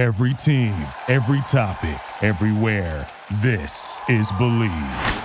Every team, every topic, everywhere. This is Bleav.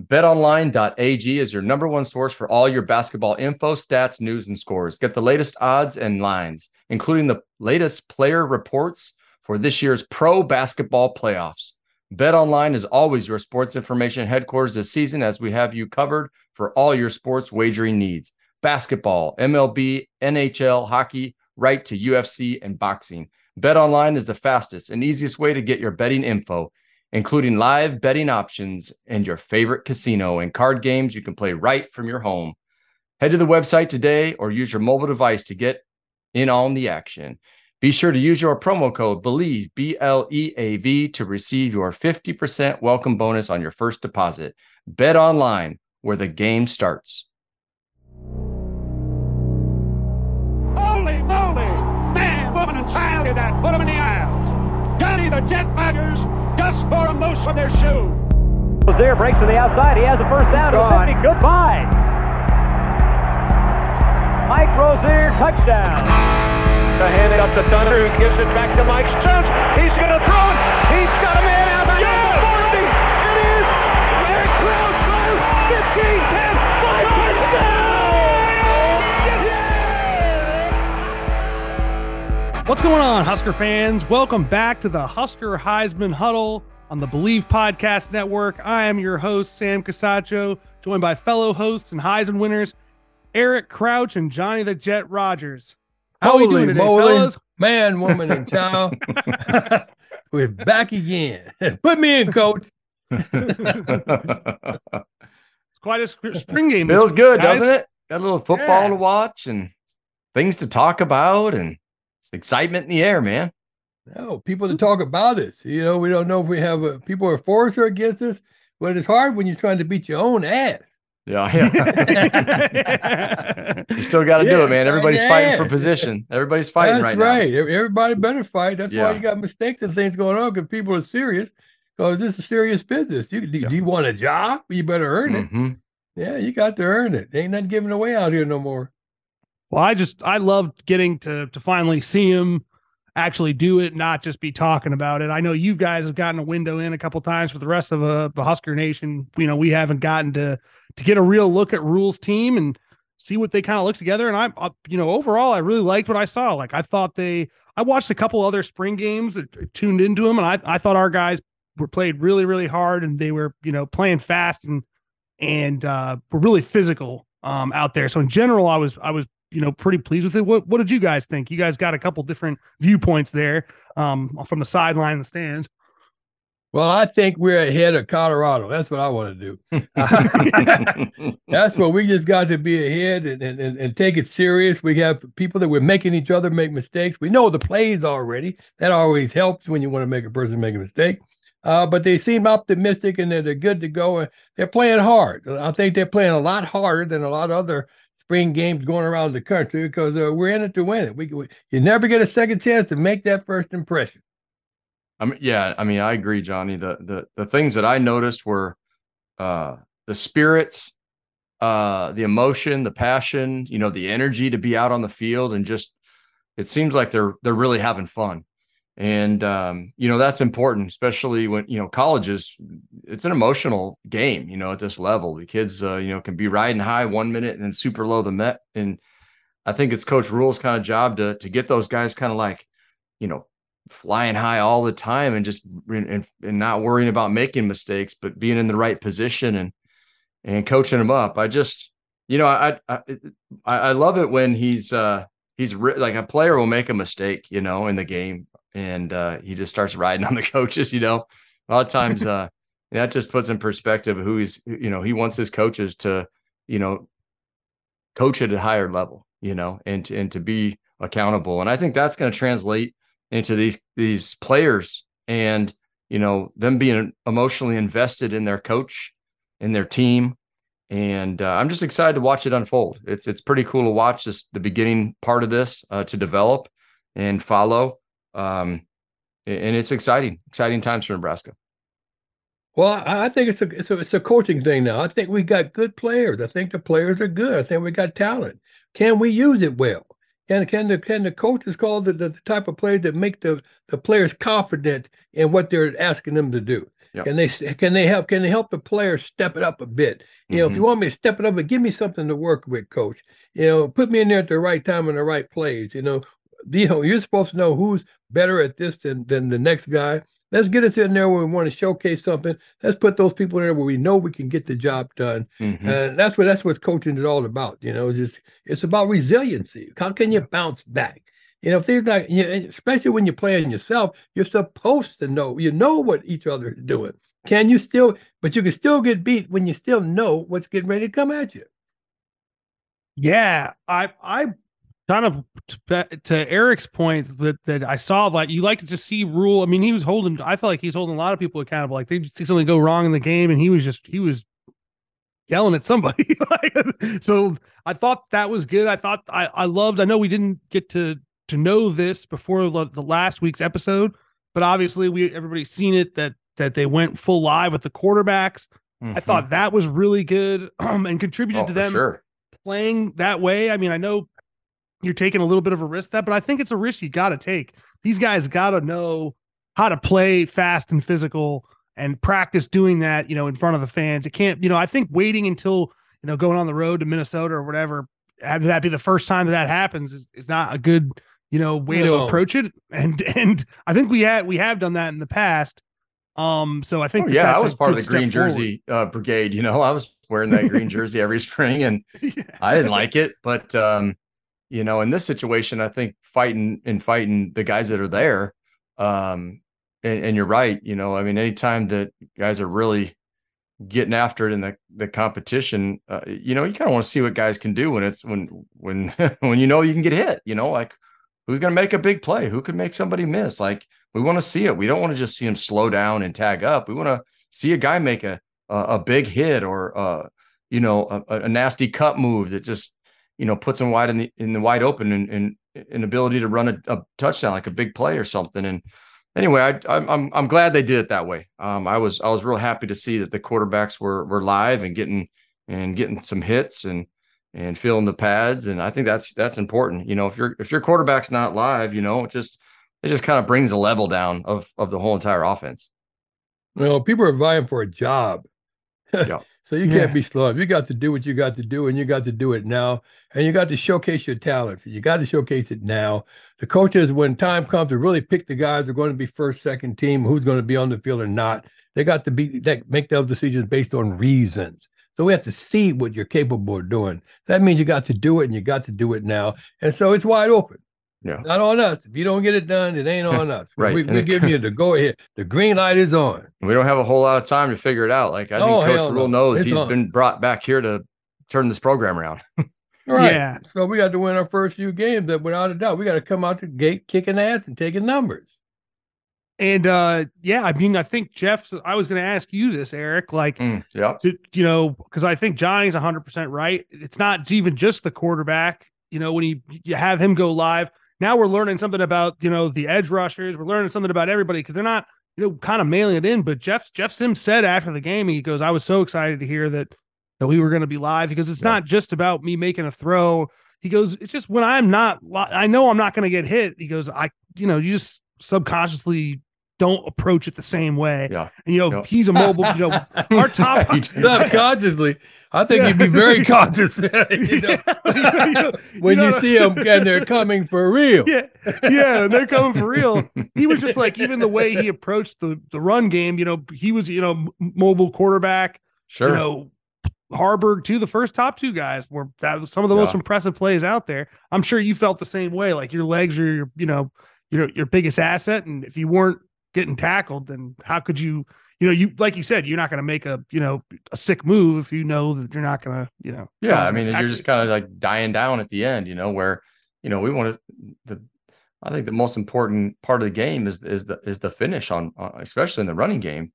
BetOnline.ag is your number one source for all your basketball info, stats, news, and scores. Get the latest odds and lines, including the latest player reports for this year's pro basketball playoffs. BetOnline is always your sports information headquarters this season as we have you covered for all your sports wagering needs. Basketball, MLB, NHL, hockey, right to UFC and boxing. BetOnline is the fastest and easiest way to get your betting info, including live betting options and your favorite casino and card games you can play right from your home. Head to the website today or use your mobile device to get in on the action. Be sure to use your promo code BLEAV, B L E A V, to receive your 50% welcome bonus on your first deposit. Bet online where the game starts. The Jet Baggers just for a moose from their shoe. Rozier breaks to the outside. He has a first down to the 50. Goodbye. Mike Rozier, touchdown. To hand it up to Thunder, who gives it back to Mike Jones. He's going to throw it. He's got a man out there. Yeah! 40. It is. Eric Crouch fires. 15, 10, What's going on, Husker fans? Welcome back to the Husker Heisman Huddle on the Bleav Podcast Network. I am your host, Sam Casaccio, joined by fellow hosts and Heisman winners, Eric Crouch and Johnny the Jet Rodgers. How are we doing today, moly, fellas? Man, woman, and child. We're back again. Put me in, coach. It's quite a spring game. Feels week, good, guys. doesn't it? Got a little football Yeah. to watch and things to talk about and excitement in the air, man. No, people to talk about it. You know, we don't know if we have uh, people are for us or against us, but it's hard when you're trying to beat your own ass. Yeah, yeah. you still got to do it, man. Everybody's fighting for position. Everybody's fighting That's right, right. Every- Everybody better fight. That's Yeah. why you got mistakes and things going on because people are serious. Because this is a serious business. You, do, Yeah. do you want a job? You better earn it. Mhm. Yeah, you got to earn it. Ain't nothing giving away out here no more. Well, I just I loved getting to to finally see him actually do it, not just be talking about it. I know you guys have gotten a window in a couple times for the rest of uh, the Husker Nation. You know, we haven't gotten to to get a real look at Rhule's team and see what they kind of look together. And I, I, you know, overall, I really liked what I saw. Like I thought they, I watched a couple other spring games, that tuned into them, and I I thought our guys were played really really hard and they were you know playing fast and and uh, were really physical um, out there. So in general, I was I was you know pretty pleased with it. What what did you guys think? You guys got a couple different viewpoints there um, from the sideline and the stands. Well, I think we're ahead of Colorado. That's what I want to do. That's what we just got to be ahead and, and, and, take it serious. We have people that we're making each other make mistakes. We know the plays already. That always helps when you want to make a person make a mistake. Uh, but they seem optimistic and that they're good to go. And they're playing hard. I think they're playing a lot harder than a lot of other spring games going around the country because uh, we're in it to win it. We, we you never get a second chance to make that first impression. I mean, yeah, I mean, I agree, Johnny. The the the things that I noticed were uh the spirits, uh, the emotion, the passion, you know, the energy to be out on the field and just it seems like they're they're really having fun. And um, you know, that's important, especially when, you know, colleges, it's an emotional game, you know, at this level. The kids uh, you know, can be riding high one minute and then super low the met. And I think it's Coach Rhule's kind of job to to get those guys kind of like, you know, flying high all the time and just and, and not worrying about making mistakes, but being in the right position and and coaching them up. I just, you know, I I I love it when he's uh he's like a player will make a mistake, you know, in the game, and uh he just starts riding on the coaches. You know, a lot of times uh that just puts in perspective who he's. You know, he wants his coaches to, you know, coach at a higher level. You know, and to, and to be accountable. And I think that's going to translate into these these players and you know them being emotionally invested in their coach in their team and uh, i'm just excited to watch it unfold it's it's pretty cool to watch this the beginning part of this uh, to develop and follow um and it's exciting exciting times for nebraska Well, I think it's a, it's a it's a coaching thing now. I think we got good players. I think the players are good. I think we got talent. Can we use it well? Can can the can the coaches call the, the type of plays that make the the players confident in what they're asking them to do? Yep. Can they can they help can they help the players step it up a bit? You know, if you want me to step it up, but give me something to work with, coach. You know, put me in there at the right time and the right plays. You know, you know, you're supposed to know who's better at this than than the next guy. Let's get us in there where we want to showcase something. Let's put those people in there where we know we can get the job done. Mhm. And that's what that's what coaching is all about. You know, it's just it's about resiliency. How can you bounce back? You know, if there's like, you know, especially when you're playing yourself, you're supposed to know. You know what each other is doing. Can you still? But you can still get beat when you still know what's getting ready to come at you. Yeah, I I kind of to, to Eric's point that that I saw like you like to just see Rhule. I mean, he was holding. I felt like he's holding a lot of people accountable. Like they see something go wrong in the game, and he was just he was yelling at somebody. Like, so I thought that was good. I thought I I loved. I know we didn't get to to know this before the, last week's episode, but obviously we everybody's seen it that that they went full live with the quarterbacks. I Mhm. thought that was really good um, and contributed Oh, to them sure. playing that way. I mean, I know you're taking a little bit of a risk that, but I think it's a risk you got to take. These guys got to know how to play fast and physical and practice doing that, you know, in front of the fans. It can't, you know, I think waiting until, you know, going on the road to Minnesota or whatever, have that be the first time that that happens is, is not a good, you know, way to approach it. And, and I think we had, we have done that in the past. Um, so I think, Oh, that yeah, I was part of the green jersey uh, brigade. You know, I was wearing that green jersey every spring, and Yeah. I didn't like it. But um, you know, in this situation, I think fighting and fighting the guys that are there. Um, and, and you're right. You know, I mean, anytime that guys are really getting after it in the the competition, uh, you know, you kind of want to see what guys can do when it's when when when you know you can get hit. You know, like who's going to make a big play? Who can make somebody miss? Like we want to see it. We don't want to just see him slow down and tag up. We want to see a guy make a a, a big hit or uh you know a, a nasty cut move that just you know puts him wide in the in the wide open and and an ability to run a, a touchdown like a big play or something. And anyway, I, I'm I'm I'm glad they did it that way. Um, I was I was real happy to see that the quarterbacks were were live and getting and getting some hits and and feeling the pads. And I think that's that's important. You know, if your if your quarterback's not live, you know, it just it just kind of brings the level down of of the whole entire offense. Well, people are vying for a job. Yeah. so you Yeah. can't be slow. You got to do what you got to do, and you got to do it now. And you got to showcase your talents. You got to showcase it now. The coaches, when time comes to really pick the guys who are going to be first, second team, who's going to be on the field or not, they got to be that make those decisions based on reasons. So we have to see what you're capable of doing. That means you got to do it, and you got to do it now. And so it's wide open. Yeah. Not on us. If you don't get it done, it ain't on us. Right. We, we give you the go ahead. The green light is on. We don't have a whole lot of time to figure it out. Like I Oh, think hell Coach Rhule no. knows It's he's on. been brought back here to turn this program around. Right. Yeah. So we got to win our first few games, but without a doubt, we got to come out the gate kicking ass and taking numbers. And uh yeah, I mean, I think Jeff's I was gonna ask you this, Eric, like Mm, yeah. to you know, because I think Johnny's hundred percent right. It's not even just the quarterback, you know, when you you have him go live. Now we're learning something about, you know, the edge rushers. We're learning something about everybody because they're not, you know, kind of mailing it in. But Jeff Jeff Sims said after the game, he goes, I was so excited to hear that that we were going to be live because it's Yeah. not just about me making a throw. He goes, it's just when I'm not, li- I know I'm not going to get hit. He goes, I, you know, you just subconsciously don't approach it the same way. Yeah. And you know, Yeah. he's a mobile, you know, our top You do that. Subconsciously, I think Yeah. you'd be very conscious you know, Yeah, you know- when know you see them and they're coming for real. yeah, yeah, and they're coming for real. He was just like even the way he approached the the run game. You know, he was you know mobile quarterback. Sure. You know, Haarberg too. The first top two guys were that was some of the most impressive plays out there. I'm sure you felt the same way. Like your legs are your you know your your biggest asset, and if you weren't getting tackled, then how could you? You know, you like you said, you're not going to make a you know a sick move if you know that you're not going to you know. Yeah, I mean, you're just kind of like dying down at the end, you know, where you know we want to the. I think the most important part of the game is is the is the finish on, uh, especially in the running game.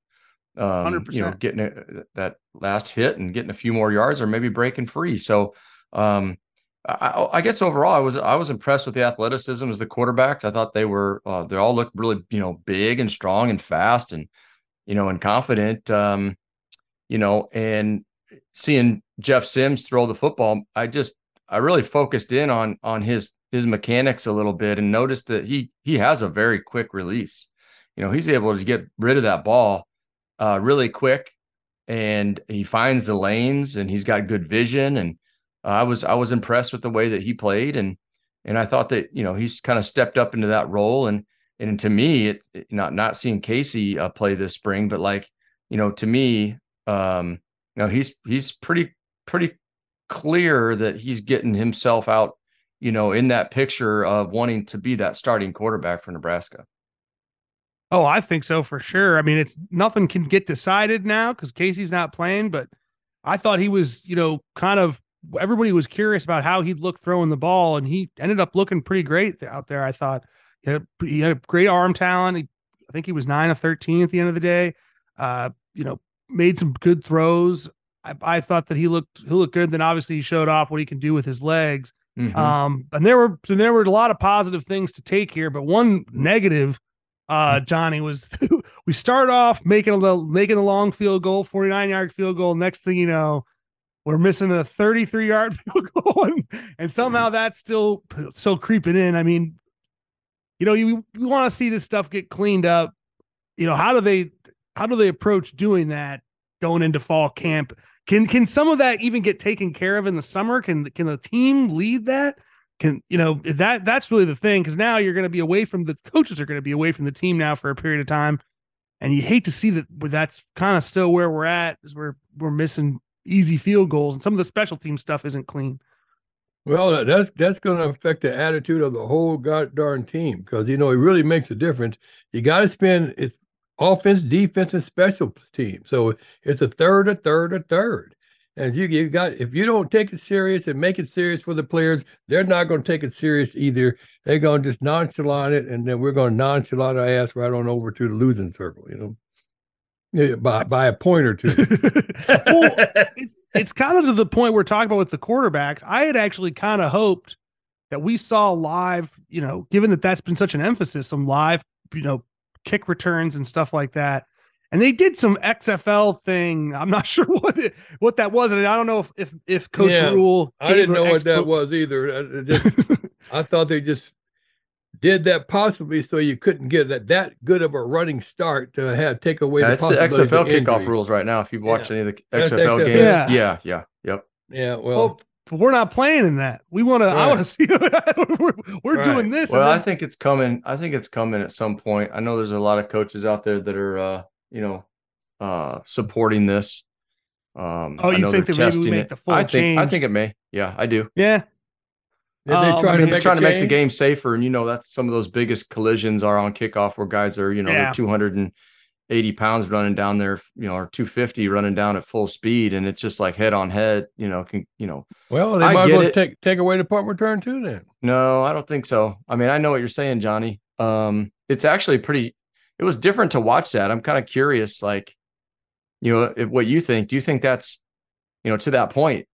Um, you know, getting a, that last hit and getting a few more yards, or maybe breaking free. So, um, I, I guess overall, I was I was impressed with the athleticism as the quarterbacks. I thought they were uh, they all looked really you know big and strong and fast and you know and confident. Um, you know, and seeing Jeff Sims throw the football, I just I really focused in on on his his mechanics a little bit and noticed that he he has a very quick release. You know, he's able to get rid of that ball uh, really quick, and he finds the lanes, and he's got good vision. And uh, I was I was impressed with the way that he played, and and I thought that you know he's kind of stepped up into that role. And and to me, it, not not seeing Casey uh, play this spring, but like you know, to me, um, you know, he's he's pretty pretty clear that he's getting himself out, you know, in that picture of wanting to be that starting quarterback for Nebraska. Oh, I think so for sure. I mean, it's nothing can get decided now because Casey's not playing, but I thought he was, you know, kind of everybody was curious about how he'd look throwing the ball, and he ended up looking pretty great out there. I thought he had, a, he had a great arm talent. He, I think he was nine of 13 at the end of the day. Uh, you know, made some good throws. I, I thought that he looked he looked good. Then obviously he showed off what he can do with his legs. Mhm. Um, and there were so there were a lot of positive things to take here, but one negative, uh, Johnny was we start off making a little making a long field goal, 49 yard field goal. Next thing you know, we're missing a 33 yard field goal, and, and somehow mm-hmm. that's still still creeping in. I mean, you know, you, you want to see this stuff get cleaned up. You know, how do they how do they approach doing that going into fall camp? Can can some of that even get taken care of in the summer? Can can the team lead that? Can you know that that's really the thing because now you're going to be away from the coaches are going to be away from the team now for a period of time, and you hate to see that. But that's kind of still where we're at is we're we're missing easy field goals and some of the special team stuff isn't clean. Well, that's that's going to affect the attitude of the whole god darn team because you know it really makes a difference. You got to spend it's offense, defense, and special team. So it's a third, a third, a third. And you you got if you don't take it serious and make it serious for the players, they're not going to take it serious either. They're going to just nonchalant it, and then we're going to nonchalant our ass right on over to the losing circle. You know, yeah, by by a point or two. well, it, it's kind of to the point we're talking about with the quarterbacks. I had actually kind of hoped that we saw live, you know, given that that's been such an emphasis, some live, you know, kick returns and stuff like that. And they did some XFL thing. I'm not sure what it, what that was, and I don't know if if, if Coach Yeah, Rhule. I didn't know what that was either. I just I thought they just did that possibly so you couldn't get that, that good of a running start to have take away Yeah, the it's the XFL kickoff rules right now. If you've watched any of the XFL XFL. games, Yeah. yeah, yeah, yep. Yeah, well, Well, we're not playing in that. We want to. I want to see. we're we're Right. doing this. and Well, I think it's coming. I think it's coming at some point. I know there's a lot of coaches out there that are, uh, you know, uh, supporting this. Um, Oh, I you know think they're that maybe we testing make it. the full I think. I think it may. Yeah, I do. yeah. Um, they I try I to make trying to make the game safer, and you know that's some of those biggest collisions are on kickoff where guys are, you know, Yeah. 280 pounds running down there, you know, or 250 running down at full speed, and it's just like head on head. You know, can you know? Well, they I might well it. take take away the punt return too. Then No, I don't think so. I mean, I know what you're saying, Johnny. Um, it's actually pretty. It was different to watch that. I'm kind of curious, like, you know, if, what you think. Do you think that's, you know, to that point?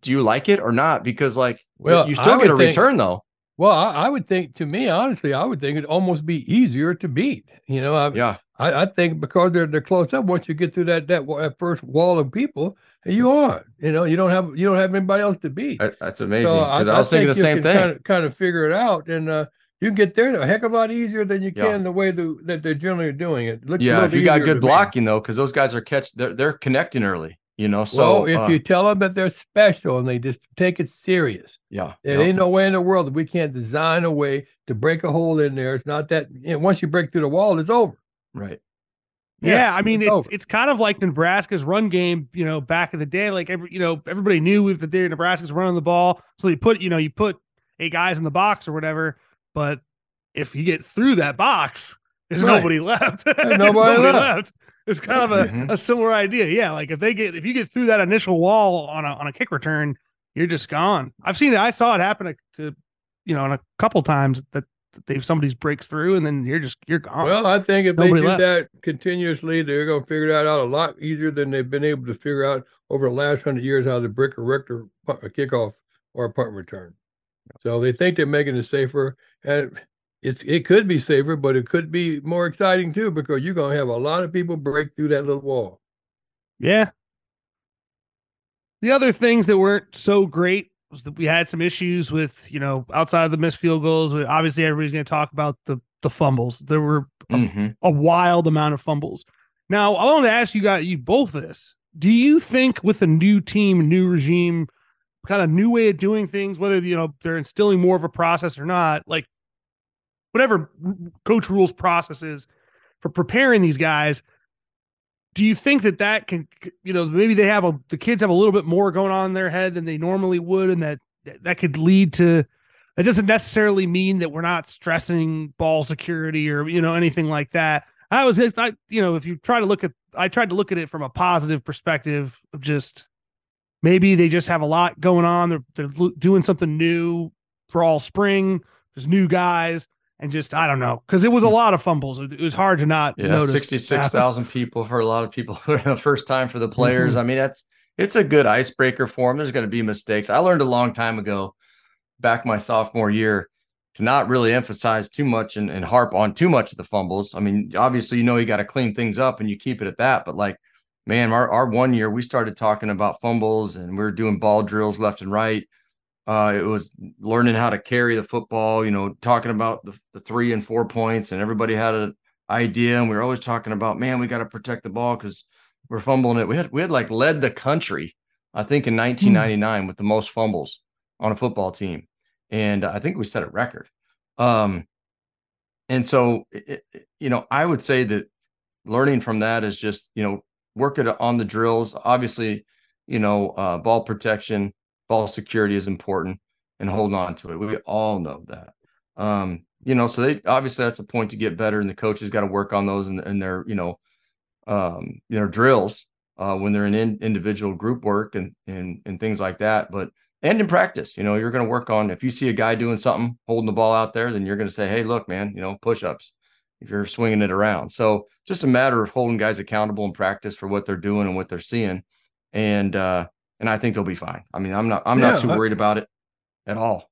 Do you like it or not? Because like, Well, you still get a think- return though. well, I, I would think to me honestly, I would think it'd almost be easier to beat. You know, I, Yeah, I, I think because they're they're close up. Once you get through that that, that first wall of people, you are. You know, you don't have you don't have anybody else to beat. that- that's amazing. So Because I, was thinking the same thing. Kind of, kind of figure it out, and uh, you can get there a heck of a lot easier than you Yeah. can the way the, that they're generally doing it. Looks yeah, if you got good blocking though, because those guys are catch. They're they're connecting early. You know, so well, if uh, you tell them that they're special and they just take it serious, yeah, there yep, ain't no way in the world that we can't design a way to break a hole in there. It's not that you know, once you break through the wall, it's over. right. Yeah, Yeah, I mean it's it's it's kind of like Nebraska's run game, you know, back in the day. Like every you know, everybody knew that they Nebraska's running the ball. So you put, you know, you put eight guys in the box or whatever. But if you get through that box, there's Right. nobody left. There's nobody left. It's kind of a, Mhm. a similar idea. Yeah. Like if they get if you get through that initial wall on a on a kick return, you're just gone. I've seen it, I saw it happen to, to you know, in a couple times that they've somebody's breaks through and then you're just you're gone. Well, I think if they Nobody do left. that continuously, they're going to figure that out a lot easier than they've been able to figure out over the last hundred years how to break a rector a kickoff or a punt return. So they think they're making it safer, and it's it could be safer, but it could be more exciting too because you're going to have a lot of people break through that little wall. Yeah. The other things that weren't so great was that we had some issues with you know outside of the missed field goals. Obviously, everybody's going to talk about the the fumbles. There were a, Mhm. a wild amount of fumbles. Now, I want to ask you guys, you both this. Do you think with a new team, new regime, kind of new way of doing things, whether you know they're instilling more of a process or not, like whatever coach Rhule's process is for preparing these guys, do you think that that can, you know, maybe they have a the kids have a little bit more going on in their head than they normally would, and that that could lead to that doesn't necessarily mean that we're not stressing ball security or you know anything like that. I was, I, you know, if you try to look at, I tried to look at it from a positive perspective of just maybe they just have a lot going on. They're they're doing something new for all spring. There's new guys, and just I don't know because it was a lot of fumbles. It, was hard to not Yeah, notice. sixty-six thousand people for a lot of people the first time for the players. Mm-hmm. I mean, that's it's a good icebreaker for them. There's going to be mistakes. I learned a long time ago, back my sophomore year, to not really emphasize too much and, and harp on too much of the fumbles. I mean, obviously, you know, you got to clean things up and you keep it at that. But like, man, our, our one year we started talking about fumbles and we are doing ball drills left and right. Uh, it was learning how to carry the football, you know, talking about the, the three and four points, and everybody had an idea. And we were always talking about, man, we got to protect the ball because we're fumbling it. We had we had like led the country, I think, in 1999 with the most fumbles on a football team, and I think we set a record. Um, and so, it- you know, I would say that learning from that is just, you know, work it on the drills. Obviously, you know, uh, ball protection, ball security is important, and hold on to it. We all know that. Um, you know, so they obviously that's a point to get better, and the coaches got to work on those and their, you know, um, you know, drills uh, when they're in, in individual group work and and and things like that. But and in practice, you know, you're going to work on if you see a guy doing something, holding the ball out there, then you're going to say, "Hey, look, man, you know, push-ups." If you're swinging it around, so just a matter of holding guys accountable in practice for what they're doing and what they're seeing, and uh, and I think they'll be fine. I mean, I'm not I'm Yeah, not too I- worried about it at all.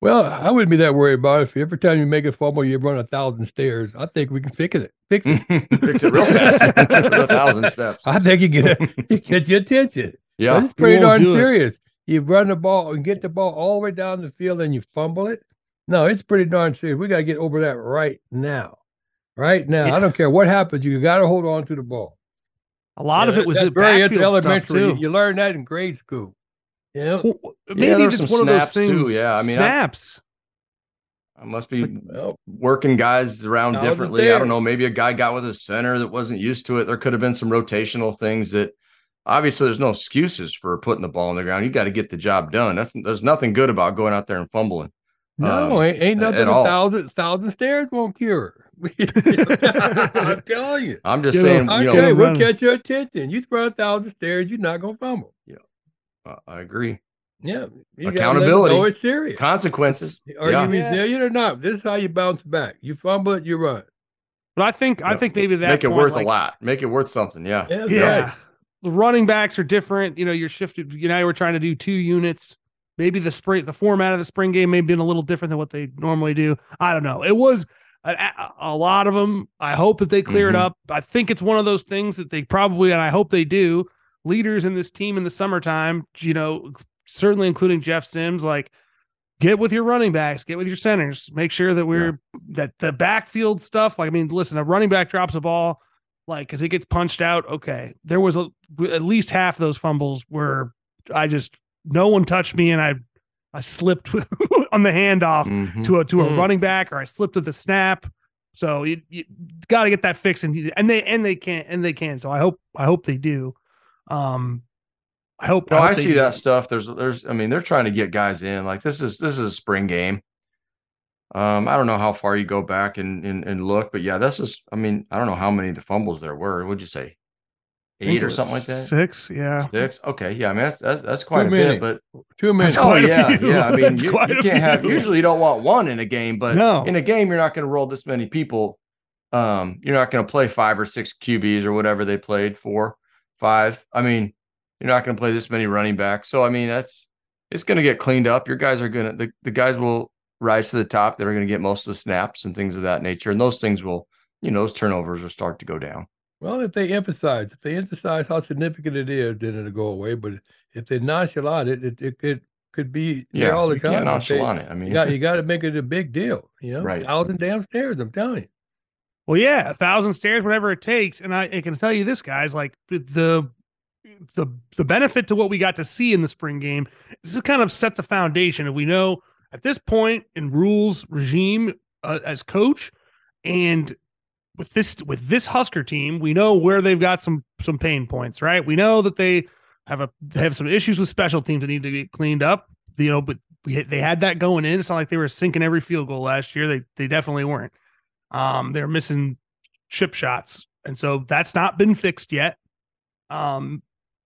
Well, I wouldn't be that worried about it. If every time you make a fumble, you run a thousand stairs. I think we can fix it. Fix it. Fix it real fast. a thousand steps. I think you get you get your attention. Yeah, It's pretty darn do it. serious. You run the ball and get the ball all the way down the field and you fumble it. No, it's pretty darn serious. We got to get over that right now. Right now. Yeah. I don't care what happens. You got to hold on to the ball. A lot of it was that's very elementary. You, too. you learn that in grade school. Yeah. Well, maybe there were it's some one of those snaps, too. things. Yeah, I mean, I- snaps. I must be Well, working guys around differently. I don't know. Maybe a guy got with a center that wasn't used to it. There could have been some rotational things that obviously there's no excuses for putting the ball on the ground. You got to get the job done. That's there's nothing good about going out there and fumbling. no, um, ain't, ain't nothing a thousand thousand stairs won't cure. I'm telling you. I'm just Get saying, I you tell know, we'll catch your attention. You throw a thousand stairs, you're not gonna fumble. uh, I agree. Yeah. you gotta let them Accountability. know it's serious. Consequences. Are Yeah. you resilient or not? This is how you bounce back. You fumble it, you run. But I think I think maybe that Make it point, worth like, a lot. Make it worth something. Yeah. Yeah, Yeah. right. The running backs are different. You know, you're shifted. You know, we're trying to do two units. Maybe the spring, the format of the spring game may have been a little different than what they normally do. I don't know. It was a, a- lot of them. I hope that they clear it Mhm. up. I think it's one of those things that they probably, and I hope they do. Leaders in this team in the summertime, you know, certainly including Jeff Sims, like get with your running backs, get with your centers, make sure that we're that the backfield stuff. Like, I mean, listen, a running back drops a ball, like because it gets punched out. Okay, there was a, at least half of those fumbles where I just no one touched me and I I slipped on the handoff Mhm. to a to a Mm. running back or I slipped with the snap. So you, you got to get that fixed and and they and they can and they can. So I hope I hope they do. Um, I hope. No, hope I see do. that stuff. There's, there's, I mean, they're trying to get guys in. Like this is, this is a spring game. Um, I don't know how far you go back and and, and look, but yeah, this is. I mean, I don't know how many of the fumbles there were. What'd you say? I think Eight or something like that. Six, yeah. Six. Okay, yeah. I mean, that's that's, that's quite a many. bit, but Two minutes. Oh yeah, few. yeah. I mean, you, you can't have. Usually, you don't want one in a game, but No. in a game, you're not going to roll this many people. Um, you're not going to play five or six QBs or whatever they played four, five. I mean, you're not going to play this many running backs. So I mean, that's it's going to get cleaned up. Your guys are going to the, the guys will rise to the top. They're going to get most of the snaps and things of that nature, and those things will, you know, those turnovers will start to go down. Well, if they emphasize, if they emphasize how significant it is, then it'll go away. But if they nonchalant it, it, it, it could be Yeah, there all the you time. can't and say, nonchalant it. I mean, You got you got to make it a big deal. You know, Right. thousand damn stairs. I'm telling you. Well, yeah, a thousand stairs, whatever it takes. And I, I can tell you this, guys, like the the the benefit to what we got to see in the spring game, this is kind of sets a foundation. And we know at this point in Rhule's regime uh, as coach, and with this with this Husker team, we know where they've got some some pain points, right? We know that they have a they have some issues with special teams that need to get cleaned up. You know, but we they had that going in. It's not like they were sinking every field goal last year. They they definitely weren't. Um, they're missing chip shots, and so that's not been fixed yet. Um,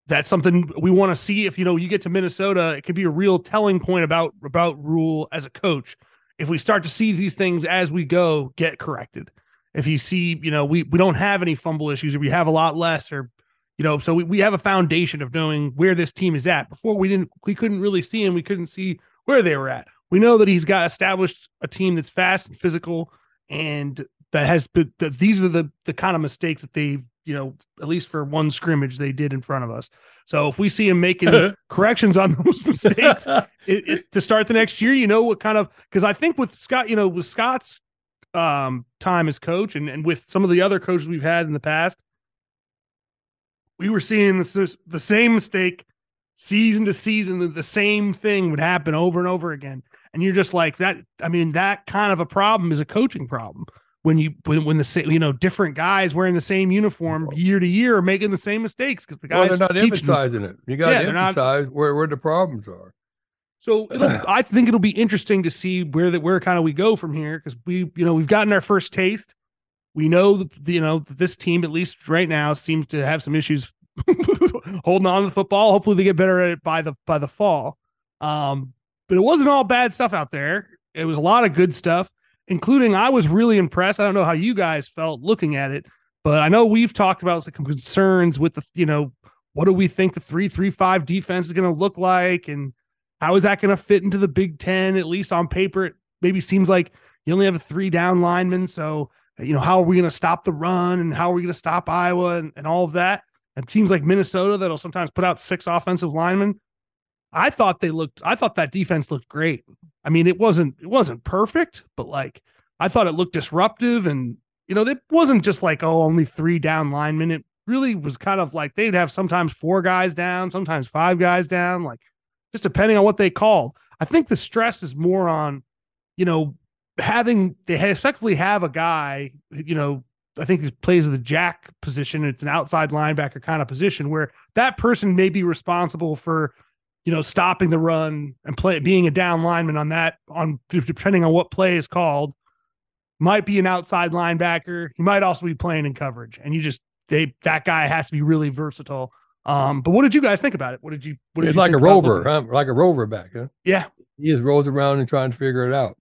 that's something we want to see. If you know you get to Minnesota, it could be a real telling point about about Rhule as a coach. If we start to see these things as we go get corrected, if you see, you know, we we don't have any fumble issues, or we have a lot less, or you know, so we, we have a foundation of knowing where this team is at. Before we didn't, we couldn't really see him. We couldn't see where they were at. We know that he's got established a team that's fast and physical, and that has been that these are the the kind of mistakes that they've you know at least for one scrimmage they did in front of us. So if we see him making corrections on those mistakes it, it, to start the next year, you know what kind of because I think with Scott, you know, with Scott's um time as coach and and with some of the other coaches we've had in the past, we were seeing this, the same mistake season to season. The same thing would happen over and over again, and you're just like that. I mean, that kind of a problem is a coaching problem when you when, when the same you know different guys wearing the same uniform year to year are making the same mistakes because the Well, guys they're not teaching them. emphasizing it. You got Yeah, to they're not- emphasize where, where the problems are. So it'll, I think it'll be interesting to see where that where kind of we go from here because we you know we've gotten our first taste. We know that you know this team at least right now seems to have some issues holding on to the football. Hopefully they get better at it by the by the fall. Um, but it wasn't all bad stuff out there. It was a lot of good stuff, including I was really impressed. I don't know how you guys felt looking at it, but I know we've talked about some concerns with the you know what do we think the three three five defense is going to look like and how is that going to fit into the Big Ten? At least on paper, it maybe seems like you only have a three down lineman. So, you know, how are we going to stop the run and how are we going to stop Iowa and, and all of that? And teams like Minnesota that'll sometimes put out six offensive linemen. I thought they looked, I thought that defense looked great. I mean, it wasn't, it wasn't perfect, but like I thought it looked disruptive and, you know, it wasn't just like, oh, only three down linemen. It really was kind of like they'd have sometimes four guys down, sometimes five guys down. Like, just depending on what they called. I think the stress is more on, you know, having they effectively have a guy, you know, I think he plays the jack position. It's an outside linebacker kind of position where that person may be responsible for, you know, stopping the run and play being a down lineman on that on depending on what play is called. Might be an outside linebacker. He might also be playing in coverage. And you just they that guy has to be really versatile. Um, but what did you guys think about it? What did you what did It's you like a rover, huh? like a rover back. Huh? Yeah. He just rolls around and trying to figure it out.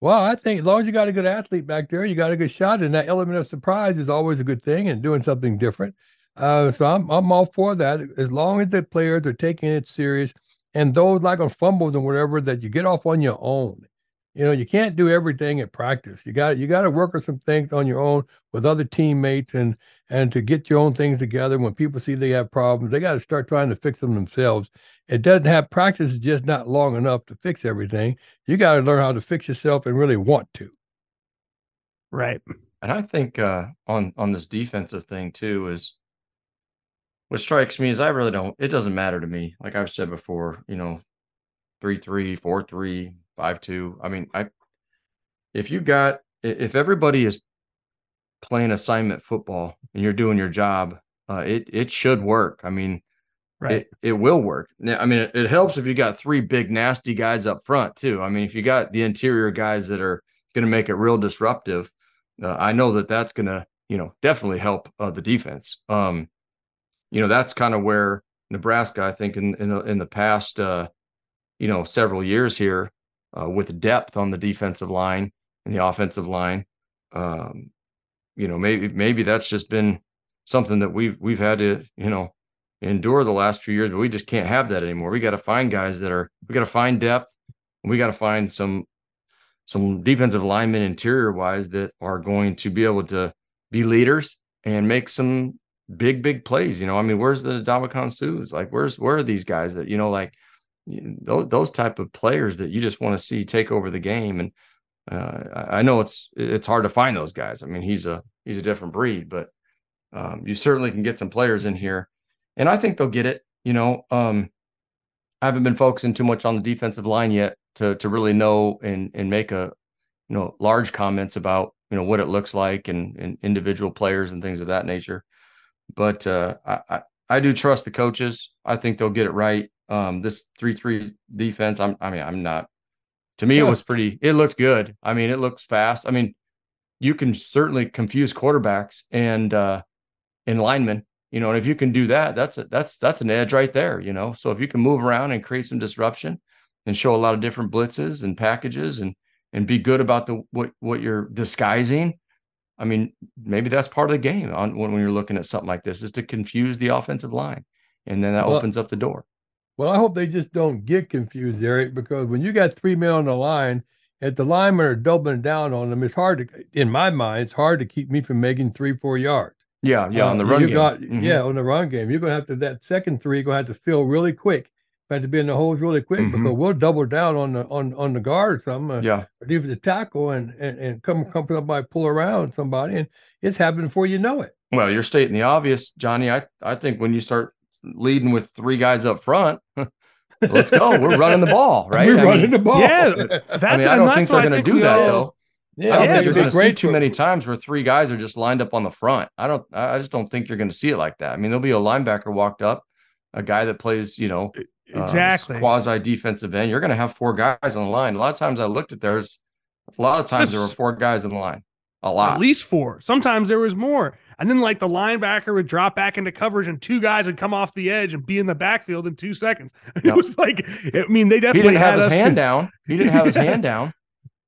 Well, I think as long as you got a good athlete back there, you got a good shot, and that element of surprise is always a good thing, and doing something different. Uh, so I'm I'm all for that as long as the players are taking it serious, and those like on fumbles and whatever that you get off on your own. You know, you can't do everything at practice. You got you got to work on some things on your own with other teammates, and and to get your own things together. When people see they have problems, they got to start trying to fix them themselves. It doesn't have practice is just not long enough to fix everything. You got to learn how to fix yourself and really want to. Right. And I think uh, on on this defensive thing too is what strikes me is I really don't. It doesn't matter to me. Like I've said before, you know, three three, four three, five two. I mean, I if you got if everybody is playing assignment football and you're doing your job, uh, it it should work. I mean, Right. it, it will work. I mean, it, it helps if you got three big nasty guys up front too. I mean, if you got the interior guys that are going to make it real disruptive, uh, I know that that's going to, you know, definitely help uh, the defense. Um, you know, that's kind of where Nebraska, I think, in in the, in the past, uh, you know, several years here, uh, with depth on the defensive line and the offensive line, um, you know, maybe maybe that's just been something that we've we've had to, you know, endure the last few years, but we just can't have that anymore. We got to find guys that are we got to find depth. And we got to find some some defensive linemen interior wise that are going to be able to be leaders and make some big big plays. You know, I mean, where's the Ndamukong Suhs? Like, where's where are these guys that you know like those those type of players that you just want to see take over the game. And uh, I know it's it's hard to find those guys. I mean, he's a he's a different breed, but um, you certainly can get some players in here, and I think they'll get it. You know, um, I haven't been focusing too much on the defensive line yet to to really know and and make a you know large comments about you know what it looks like and, and individual players and things of that nature. But uh, I, I, I do trust the coaches. I think they'll get it right. Um, this three three defense. I'm I mean I'm not. To me, yeah. it was pretty. It looked good. I mean, it looks fast. I mean, you can certainly confuse quarterbacks and uh, and linemen. You know, and if you can do that, that's a, that's that's an edge right there. You know, so if you can move around and create some disruption and show a lot of different blitzes and packages and and be good about the what what you're disguising. I mean, maybe that's part of the game on when, when you're looking at something like this is to confuse the offensive line, and then that well, opens up the door. Well, I hope they just don't get confused, Eric, because when you got three men on the line, if the linemen are doubling down on them, it's hard to, in my mind, it's hard to keep me from making three, four yards. Yeah, yeah, uh, on the run you game. Got, mm-hmm. Yeah, on the run game. You're gonna have to that second three, you're gonna have to fill really quick had to be in the holes really quick mm-hmm. because we'll double down on the on on the guard or something. Uh, yeah, or leave the tackle and and and come come up by pull around somebody, and it's happening before you know it. Well, you're stating the obvious, Johnny. I I think when you start leading with three guys up front. Let's go. We're running the ball, right? We're I running mean, the ball. Yeah, that's, I mean, I don't think they're going to do that all, though. Yeah, I don't yeah, think you're going to see too many times where three guys are just lined up on the front. I don't. I just don't think you're going to see it like that. I mean, there'll be a linebacker walked up, a guy that plays, you know, exactly uh, quasi defensive end. You're going to have four guys on the line. A lot of times I looked at theirs. A lot of times there were four guys in the line. A lot, at least four. Sometimes there was more. And then like the linebacker would drop back into coverage, and two guys would come off the edge and be in the backfield in two seconds. Yep. It was like, I mean, they definitely he didn't have his hand down. He didn't have his hand down,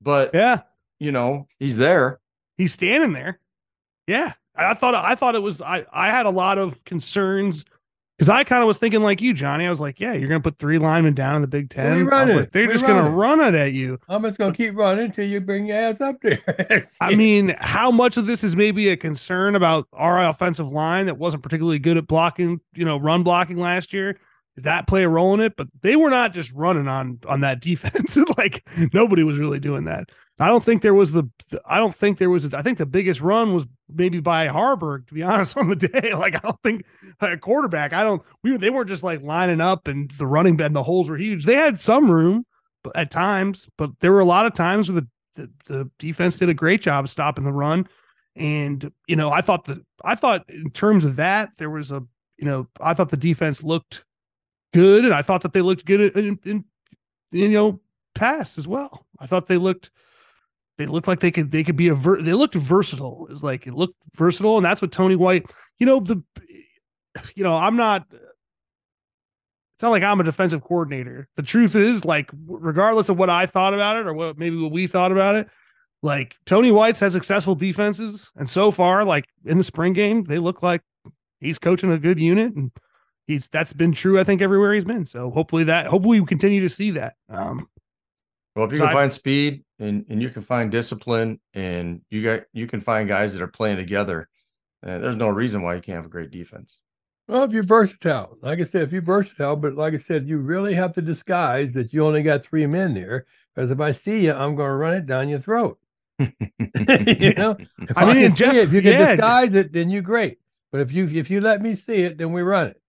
but yeah, you know, he's there. He's standing there. Yeah, I thought I thought it was. I I had a lot of concerns because I kind of was thinking like you, Johnny. I was like, yeah, you're going to put three linemen down in the Big Ten. I was like, they're we just going to run it at you. I'm just going to keep running until you bring your ass up there. I mean, how much of this is maybe a concern about our offensive line that wasn't particularly good at blocking, you know, run blocking last year? Did that play a role in it? But they were not just running on on that defense. like nobody was really doing that. I don't think there was the. I don't think there was. I think the biggest run was maybe by Haarberg. To be honest, on the day, like I don't think a quarterback. I don't. We. They weren't just like lining up and the running bed and the holes were huge. They had some room, at times, but there were a lot of times where the the, the defense did a great job stopping the run. And you know, I thought the I thought in terms of that there was a you know I thought the defense looked good, and I thought that they looked good in, in, in you know past as well. I thought they looked they looked like they could they could be a ver- they looked versatile. It's like it looked versatile, and that's what Tony White. You know the, you know I'm not. It's not like I'm a defensive coordinator. The truth is, like, regardless of what I thought about it or what maybe what we thought about it, like Tony White's had successful defenses, and so far, like in the spring game, they look like he's coaching a good unit, and he's that's been true. I think everywhere he's been. So hopefully that hopefully we continue to see that. Um, well, if you can I, find speed and, and you can find discipline and you got you can find guys that are playing together, uh, there's no reason why you can't have a great defense. Well, if you're versatile, like I said, if you're versatile, but like I said, you really have to disguise that you only got three men there. Because if I see you, I'm going to run it down your throat. you know, if I, I mean, Jeff, it, if you can yeah. disguise it, then you're great. But if you if you let me see it, then we run it.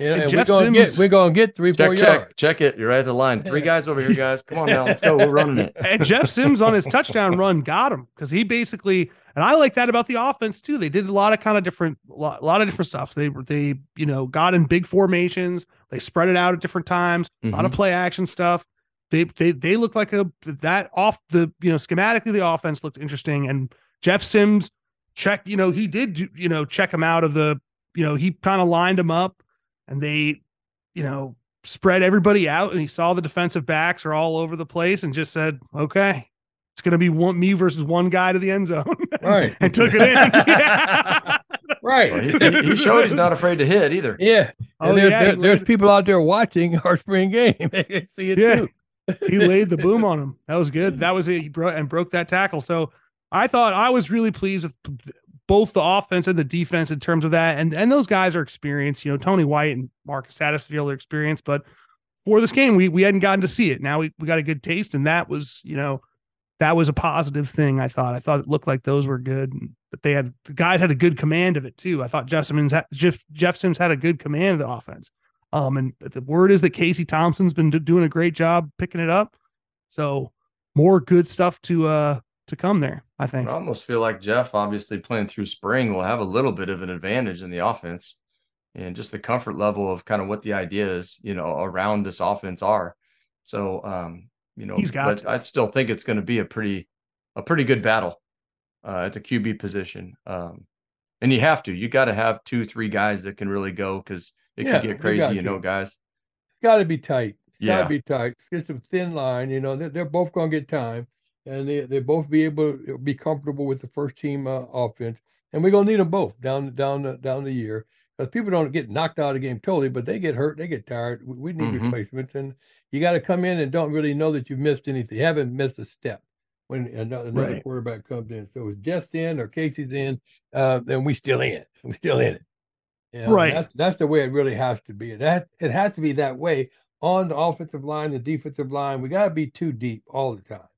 Yeah, and we're gonna get we're gonna get three, check, four check, yards. Check it. You're right at the line. Three guys over here, guys. Come on now, let's go. We're running it. And Jeff Sims on his touchdown run got him because he basically and I like that about the offense too. They did a lot of kind of different, a lot, lot of different stuff. They they you know got in big formations. They spread it out at different times. Mm-hmm. A lot of mm-hmm. play action stuff. They they they look like a that off the you know schematically the offense looked interesting and Jeff Sims check you know he did you know check him out of the you know he kind of lined him up and they you know, spread everybody out and he saw the defensive backs are all over the place and just said, okay, it's going to be one me versus one guy to the end zone. Right. and took it in. right. Well, he, he, showed he's not afraid to hit either. Yeah. Oh, there's, yeah, there, there's people out there watching our spring game. they see it yeah. too. he laid the boom on him. That was good. Hmm. That was it. He broke and broke that tackle. So I thought I was really pleased with both the offense and the defense in terms of that. And and those guys are experienced. You know, Tony White and Marcus Satterfield are experienced, but for this game, we we hadn't gotten to see it. Now we, we got a good taste, and that was, you know, that was a positive thing. I thought. I thought it looked like those were good, But they had the guys had a good command of it too. I thought Jeff Simmons had, Jeff Jeff Sims had a good command of the offense. Um, and the word is that Casey Thompson's been do, doing a great job picking it up. So more good stuff to uh to come there. I think. I almost feel like Jeff, obviously playing through spring, will have a little bit of an advantage in the offense and just the comfort level of kind of what the ideas, you know, around this offense are. So, um, you know, He's got but. I still think it's going to be a pretty, a pretty good battle uh, at the QB position. Um, and you have to, you got to have two, three guys that can really go because it Yeah, can get crazy, you know, guys. It's got to be tight. It's got to be tight. It's just a thin line. You know, they're, they're both going to get time, and they they both be able to be comfortable with the first team uh, offense. And we're going to need them both down down the down the year because people don't get knocked out of the game totally, but they get hurt, they get tired. We, we need Mhm. replacements, and you got to come in and don't really know that you missed anything. You haven't missed a step when another, another Right. quarterback comes in. So if Jeff's in or Casey's in, uh, then we still in. We still in it. And Right. That's that's the way it really has to be. That it has to be that way on the offensive line, the defensive line. We got to be too deep all the time.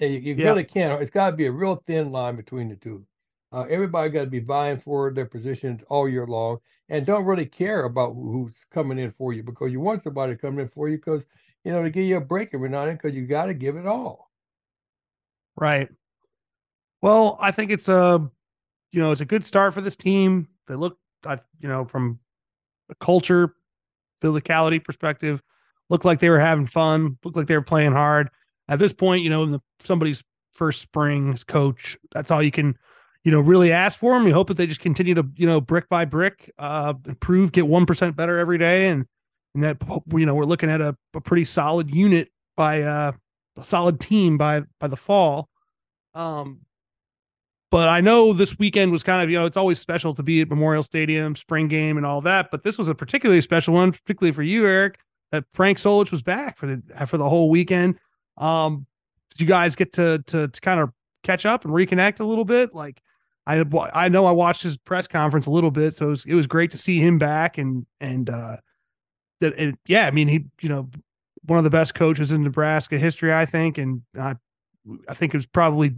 You, you Yeah. really can't. It's got to be a real thin line between the two. Uh, everybody got to be vying for their positions all year long, and don't really care about who's coming in for you because you want somebody coming in for you because you know to give you a break every now and then because you got to give it all. Right. Well, I think it's a, you know, it's a good start for this team. They look, I, you know, from a culture, physicality perspective, looked like they were having fun. Looked like they were playing hard. At this point, you know, in the somebody's first spring coach, that's all you can, you know, really ask for them. You hope that they just continue to, you know, brick by brick, uh, improve, get one percent better every day, and and that you know we're looking at a, a pretty solid unit by uh, a solid team by by the fall. Um, but I know this weekend was kind of, you know, it's always special to be at Memorial Stadium, spring game, and all that. But this was a particularly special one, particularly for you, Eric, that Frank Solich was back for the for the whole weekend. Um, did you guys get to to to kind of catch up and reconnect a little bit? Like, I I know I watched his press conference a little bit, so it was it was great to see him back and and uh, that yeah, I mean he you know one of the best coaches in Nebraska history, I think, and I I think it was probably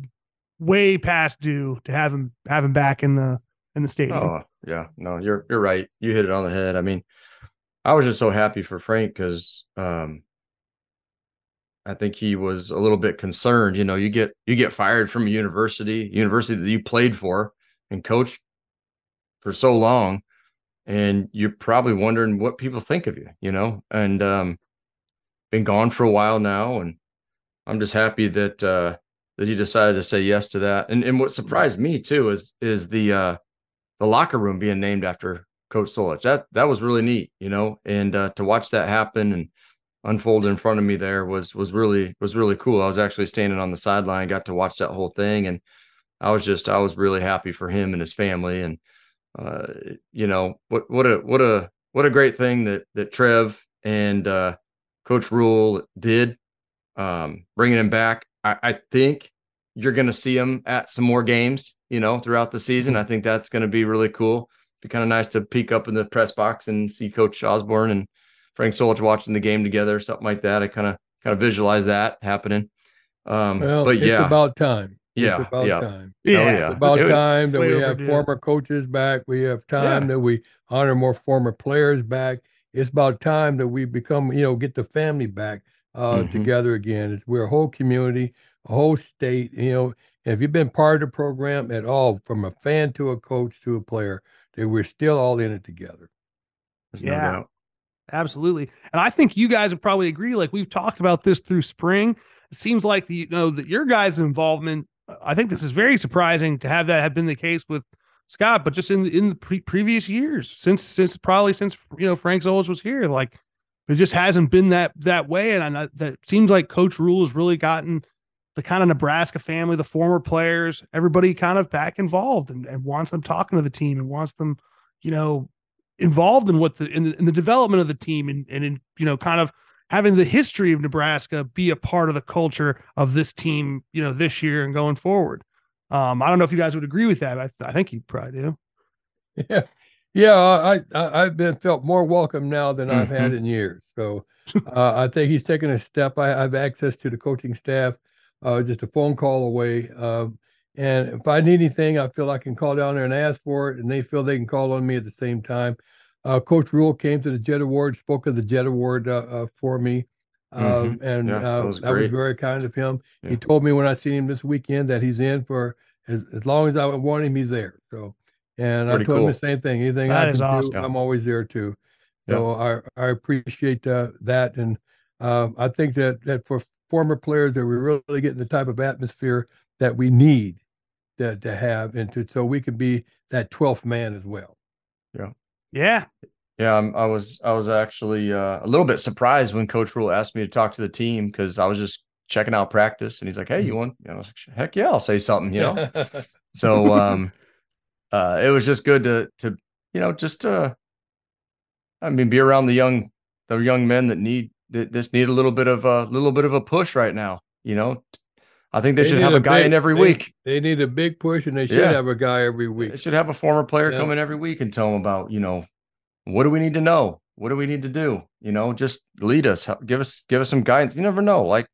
way past due to have him have him back in the in the stadium. Oh yeah, no, you're you're right. You hit it on the head. I mean, I was just so happy for Frank because um, I think he was a little bit concerned. You know, you get you get fired from a university, university that you played for and coached for so long, and you're probably wondering what people think of you. You know, and um, been gone for a while now, and I'm just happy that uh, that he decided to say yes to that. And and what surprised me too is is the uh, the locker room being named after Coach Solich. That that was really neat, you know, and uh, to watch that happen and unfold in front of me there was was really was really cool. I was actually standing on the sideline, got to watch that whole thing, and I was just I was really happy for him and his family, and uh, you know what what a what a what a great thing that that Trev and uh, Coach Rhule did, um, bringing him back. I, I think you're going to see him at some more games, you know, throughout the season. I think that's going to be really cool. Be kind of nice to peek up in the press box and see Coach Osborne and Frank Solich watching the game together, something like that. I kind of kind of visualize that happening. Um, Well, but it's yeah, about time. Yeah, it's about yeah. time. Oh, yeah. It's about It was- time that we have overdue. former coaches back. We have time Yeah. that we honor more former players back. It's about time that we become, you know, get the family back uh, Mhm. together again. It's, we're a whole community, a whole state. You know, if you've been part of the program at all, from a fan to a coach to a player, that we're still all in it together. there's no Yeah. doubt. Absolutely. And I think you guys would probably agree. Like we've talked about this through spring. It seems like the you know that your guys' involvement. I think this is very surprising to have that have been the case with Scott, but just in in the pre- previous years, since since probably since you know Frank Solich was here, like it just hasn't been that that way. And I, that seems like Coach Rhule has really gotten the kind of Nebraska family, the former players, everybody kind of back involved and, and wants them talking to the team and wants them, you know, involved in what the in the, in the development of the team and and in you know kind of having the history of Nebraska be a part of the culture of this team, you know, this year and going forward. Um, I don't know if you guys would agree with that. I, I think you probably do. Yeah, Yeah, I, I I've been felt more welcome now than I've had Mhm. in years. So uh, I think he's taken a step. I, I have access to the coaching staff, uh, just a phone call away. Um, and if I need anything, I feel I can call down there and ask for it, and they feel they can call on me at the same time. Uh, Coach Rhule came to the Jet Award, spoke of the Jet Award uh, uh, for me, um, Mhm. and Yeah, that uh, was that was very kind of him. Yeah. He told me when I seen him this weekend that he's in for as, as long as I want him, he's there. So, and Pretty I told him the same thing. Anything That I is can awesome. do, Yeah. I'm always there too. Yeah. So I I appreciate uh, that, and um, I think that that for former players that we're really getting the type of atmosphere that we need to, to have, and to so we can be that twelfth man as well. Yeah. Yeah, I'm, I was I was actually uh, a little bit surprised when Coach Rhule asked me to talk to the team because I was just checking out practice, and he's like, "Hey, you want?" You know, I was like, "Heck yeah, I'll say something." You know, so um, uh, it was just good to to you know just uh, I mean, be around the young the young men that need that just need a little bit of a little bit of a push right now. You know, I think they, should have a guy big- in every they- week. They need a big push, and they should Yeah. have a guy every week. They should have a former player Yeah. come in every week and tell them about, you know, what do we need to know? What do we need to do? You know, just lead us, help- give us, give us some guidance. You never know. Like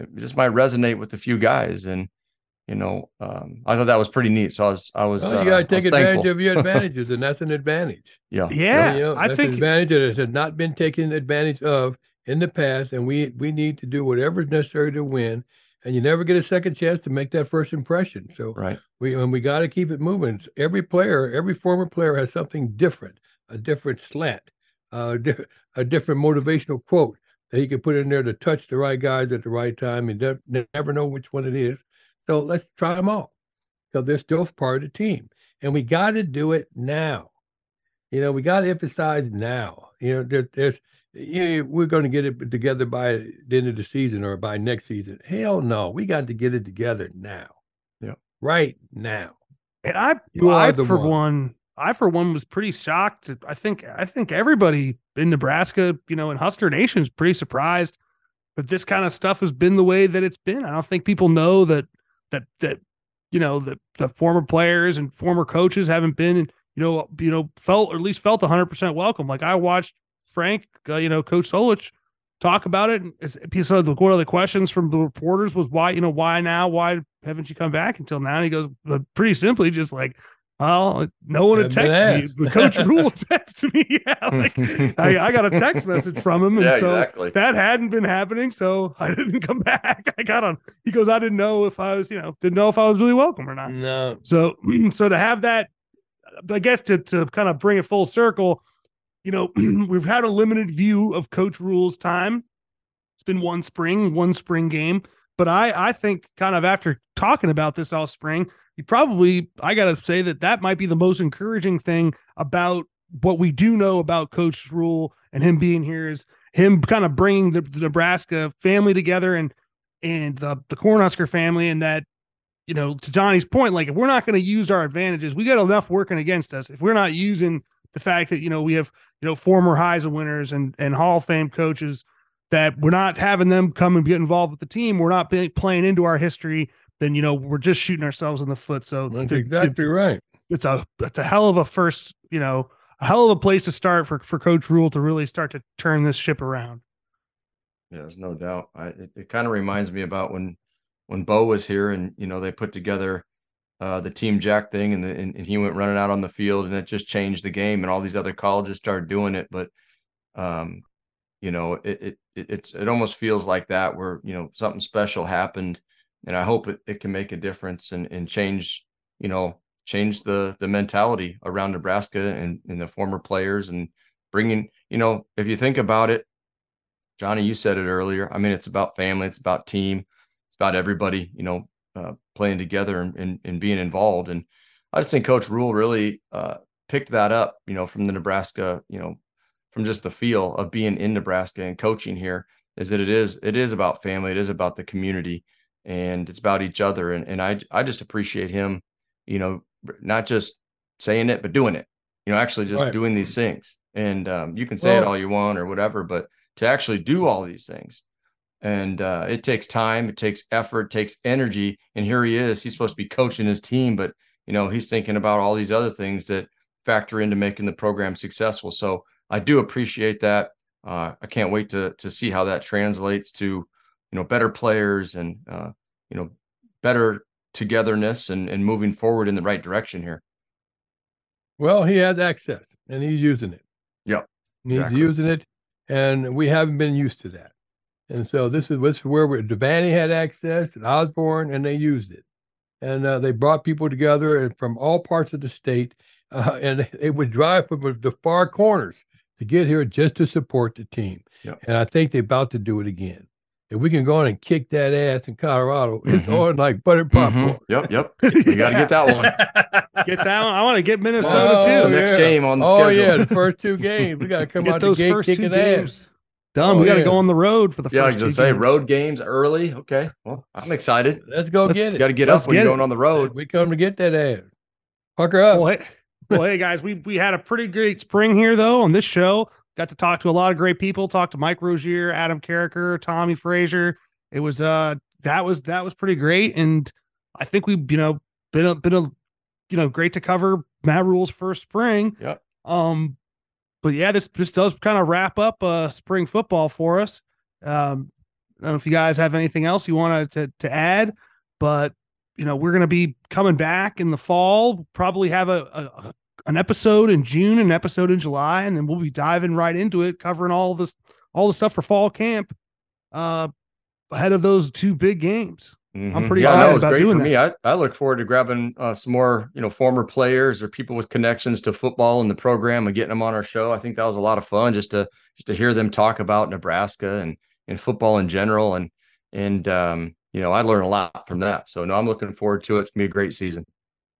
it just might resonate with a few guys. And, you know, um, I thought that was pretty neat. So I was, I was, Well, uh, you got I to take advantage thankful. of your advantages, and that's an advantage. Yeah. Yeah. You know, I that's an think advantage that has not been taken advantage of in the past, and we we need to do whatever's necessary to win. And you never get a second chance to make that first impression. So Right. we and we got to keep it moving. Every player, every former player has something different, a different slant, uh, a different motivational quote that he can put in there to touch the right guys at the right time. And ne- never know which one it is. So let's try them all because they're still part of the team, and we got to do it now. You know, we got to emphasize now. You know, there, there's, you know, we're going to get it together by the end of the season or by next season. Hell no, we got to get it together now. Yeah. right now. And I, You I for one. one, I for one was pretty shocked. I think, I think everybody in Nebraska, you know, in Husker Nation is pretty surprised that this kind of stuff has been the way that it's been. I don't think people know that that that you know the the former players and former coaches haven't been, you know, you know, felt or at least felt 100 percent welcome. Like I watched Frank, uh, you know, Coach Solich talk about it. And it's, so the, one of the questions from the reporters was why, you know, why now? Why haven't you come back until now? And he goes, pretty simply, just like, well, no one had Haven't texted me, asked. but Coach Rhule texted me. Yeah, like, I, I got a text message from him, and yeah, so exactly. that hadn't been happening. So I didn't come back. I got on. He goes, I didn't know if I was, you know, didn't know if I was really welcome or not. No, So, so to have that, I guess to to kind of bring it full circle, you know, we've had a limited view of Coach Rhule's time. It's been one spring, one spring game, but I I think kind of after talking about this all spring, you probably I got to say that that might be the most encouraging thing about what we do know about Coach Rhule and him being here is him kind of bringing the, the Nebraska family together and and the the Cornhusker family and that you know, to Johnny's point, like if we're not going to use our advantages, we got enough working against us. If we're not using the fact that you know we have you know former Heisman winners and and Hall of Fame coaches that we're not having them come and get involved with the team, we're not be, playing into our history. Then you know we're just shooting ourselves in the foot. So that's it- exactly it- right. it's a it's a hell of a first you know a hell of a place to start for for Coach Rhule to really start to turn this ship around. Yeah, there's no doubt. I, it, it kind of reminds me about when when Bo was here and you know they put together uh, the Team Jack thing and, the, and and he went running out on the field and it just changed the game and all these other colleges started doing it. But um, you know, it it it it's it almost feels like that where you know something special happened, and I hope it, it can make a difference and and change you know change the the mentality around Nebraska and and the former players and bringing you know if you think about it Johnny, you said it earlier. I mean, it's about family, it's about team, it's about everybody, you know, uh, playing together and, and, and being involved. And I just think Coach Rhule really uh, picked that up, you know, from the Nebraska, you know, from just the feel of being in Nebraska and coaching here. Is that it is it is about family, it is about the community, and it's about each other. And and I I just appreciate him, you know, not just saying it but doing it. You know, actually just Right. doing these things. And um, you can say it all you want or whatever, but to actually do all these things. And uh, it takes time, it takes effort, it takes energy. And here he is. He's supposed to be coaching his team, but you know, he's thinking about all these other things that factor into making the program successful. So I do appreciate that. Uh, I can't wait to to see how that translates to you know better players and uh, you know better togetherness and and moving forward in the right direction here. Well, he has access and he's using it. Yep. He's exactly. using it, and we haven't been used to that. And so this is this is where we Devaney had access and Osborne, and they used it, and uh, they brought people together and from all parts of the state, uh, and they would drive from the far corners to get here just to support the team. Yep. And I think they're about to do it again. If we can go on and kick that ass in Colorado, it's Mhm. on like buttered popcorn. Mhm. Yep, yep. We got to get that one. Get that one. I want to get Minnesota Oh, It's the next yeah. game on the oh schedule. yeah, the first two games we got to come Get out those the gate first two kicking games ass. Done. Oh, we got to yeah. go on the road for the Yeah, I was gonna say games. road games early. Okay, well, I'm excited. Let's go Let's- get You it. got to get Let's up when get you're it. going on the road. We come to get that ass. Pucker up. Well, hey, well, hey guys, we we had a pretty great spring here though on this show. Got to talk to a lot of great people. Talked to Mike Rozier, Adam Carriker, Tommie Frazier. It was uh that was that was pretty great, and I think we you know been a been a you know great to cover Matt Rhule's first spring. Yep. Um, but yeah, this this does kind of wrap up uh spring football for us. Um, I don't know if you guys have anything else you wanted to to add, but you know we're going to be coming back in the fall probably have a, a, a- an episode in june an episode in july and then we'll be diving right into it covering all this all the stuff for fall camp uh ahead of those two big games Mhm. I'm pretty yeah, excited that was about great doing for me. I, I look forward to grabbing uh, some more, you know, former players or people with connections to football in the program and getting them on our show. I think that was a lot of fun just to just to hear them talk about Nebraska and and football in general. And and um, you know, I learned a lot from that. So no, I'm looking forward to it. It's gonna be a great season.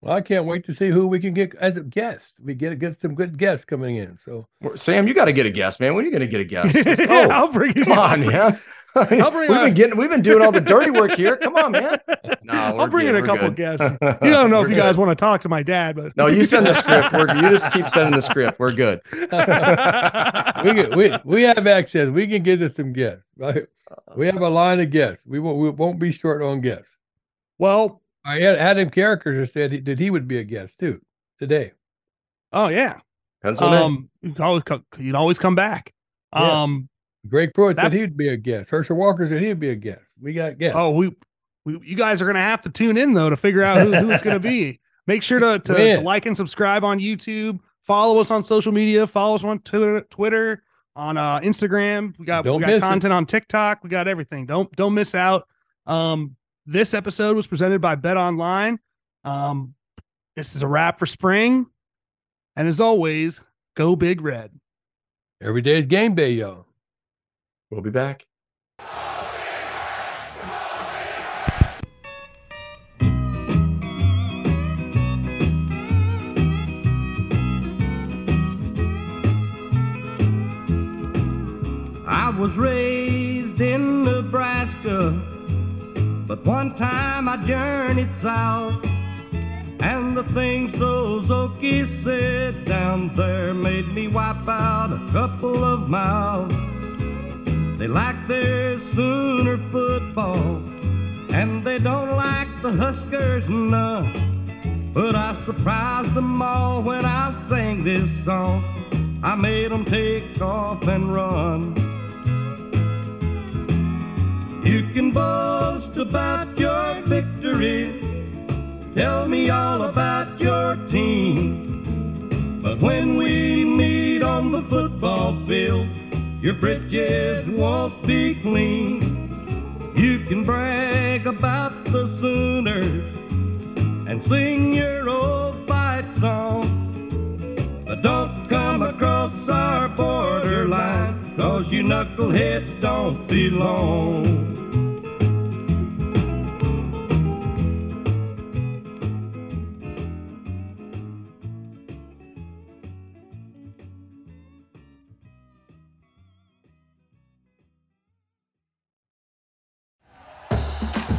Well, I can't wait to see who we can get as a guest. We get get some good guests coming in. So Well, Sam, you got to get a guest, man. When are you gonna get a guest? Let's go. i'll bring it Come on, man. I'll bring we've a- been getting we've been doing all the dirty work here. Come on, man. No, i'll we're bring in a couple good. guests you don't know if We're you guys want to talk to my dad but No, you send the script. We're, you just keep sending the script. We're good. we can, we we have access. We can get us some guests. Right? We have a line of guests. We won't we won't be short on guests. well I had Adam Carriker just said he, that he would be a guest too today. oh yeah Pencil in. um you can always co- you can always come back Yeah. um Greg Pruitt That- said he'd be a guest. Herschel Walker said he'd be a guest. We got guests. Oh, we, we you guys are gonna have to tune in though to figure out who, who it's gonna be. Make sure to, to, to like and subscribe on YouTube. Follow us on social media. Follow us on Twitter, Twitter, on uh, Instagram. We got Don't we got it. content on TikTok. We got everything. Don't don't miss out. Um, this episode was presented by Bet Online. Um, this is a wrap for spring, and as always, go big red. Every day is game day, y'all. We'll be back. I was raised in Nebraska, but one time I journeyed south. And the things those Okies said down there made me wipe out a couple of mouths. They like their Sooner football, and they don't like the Huskers none. But I surprised them all when I sang this song. I made them take off and run. You can boast about your victory. Tell me all about your team. But when we meet on the football field, your britches won't be clean. You can brag about the Sooners and sing your old fight song. But don't come across our borderline, cause you knuckleheads don't belong.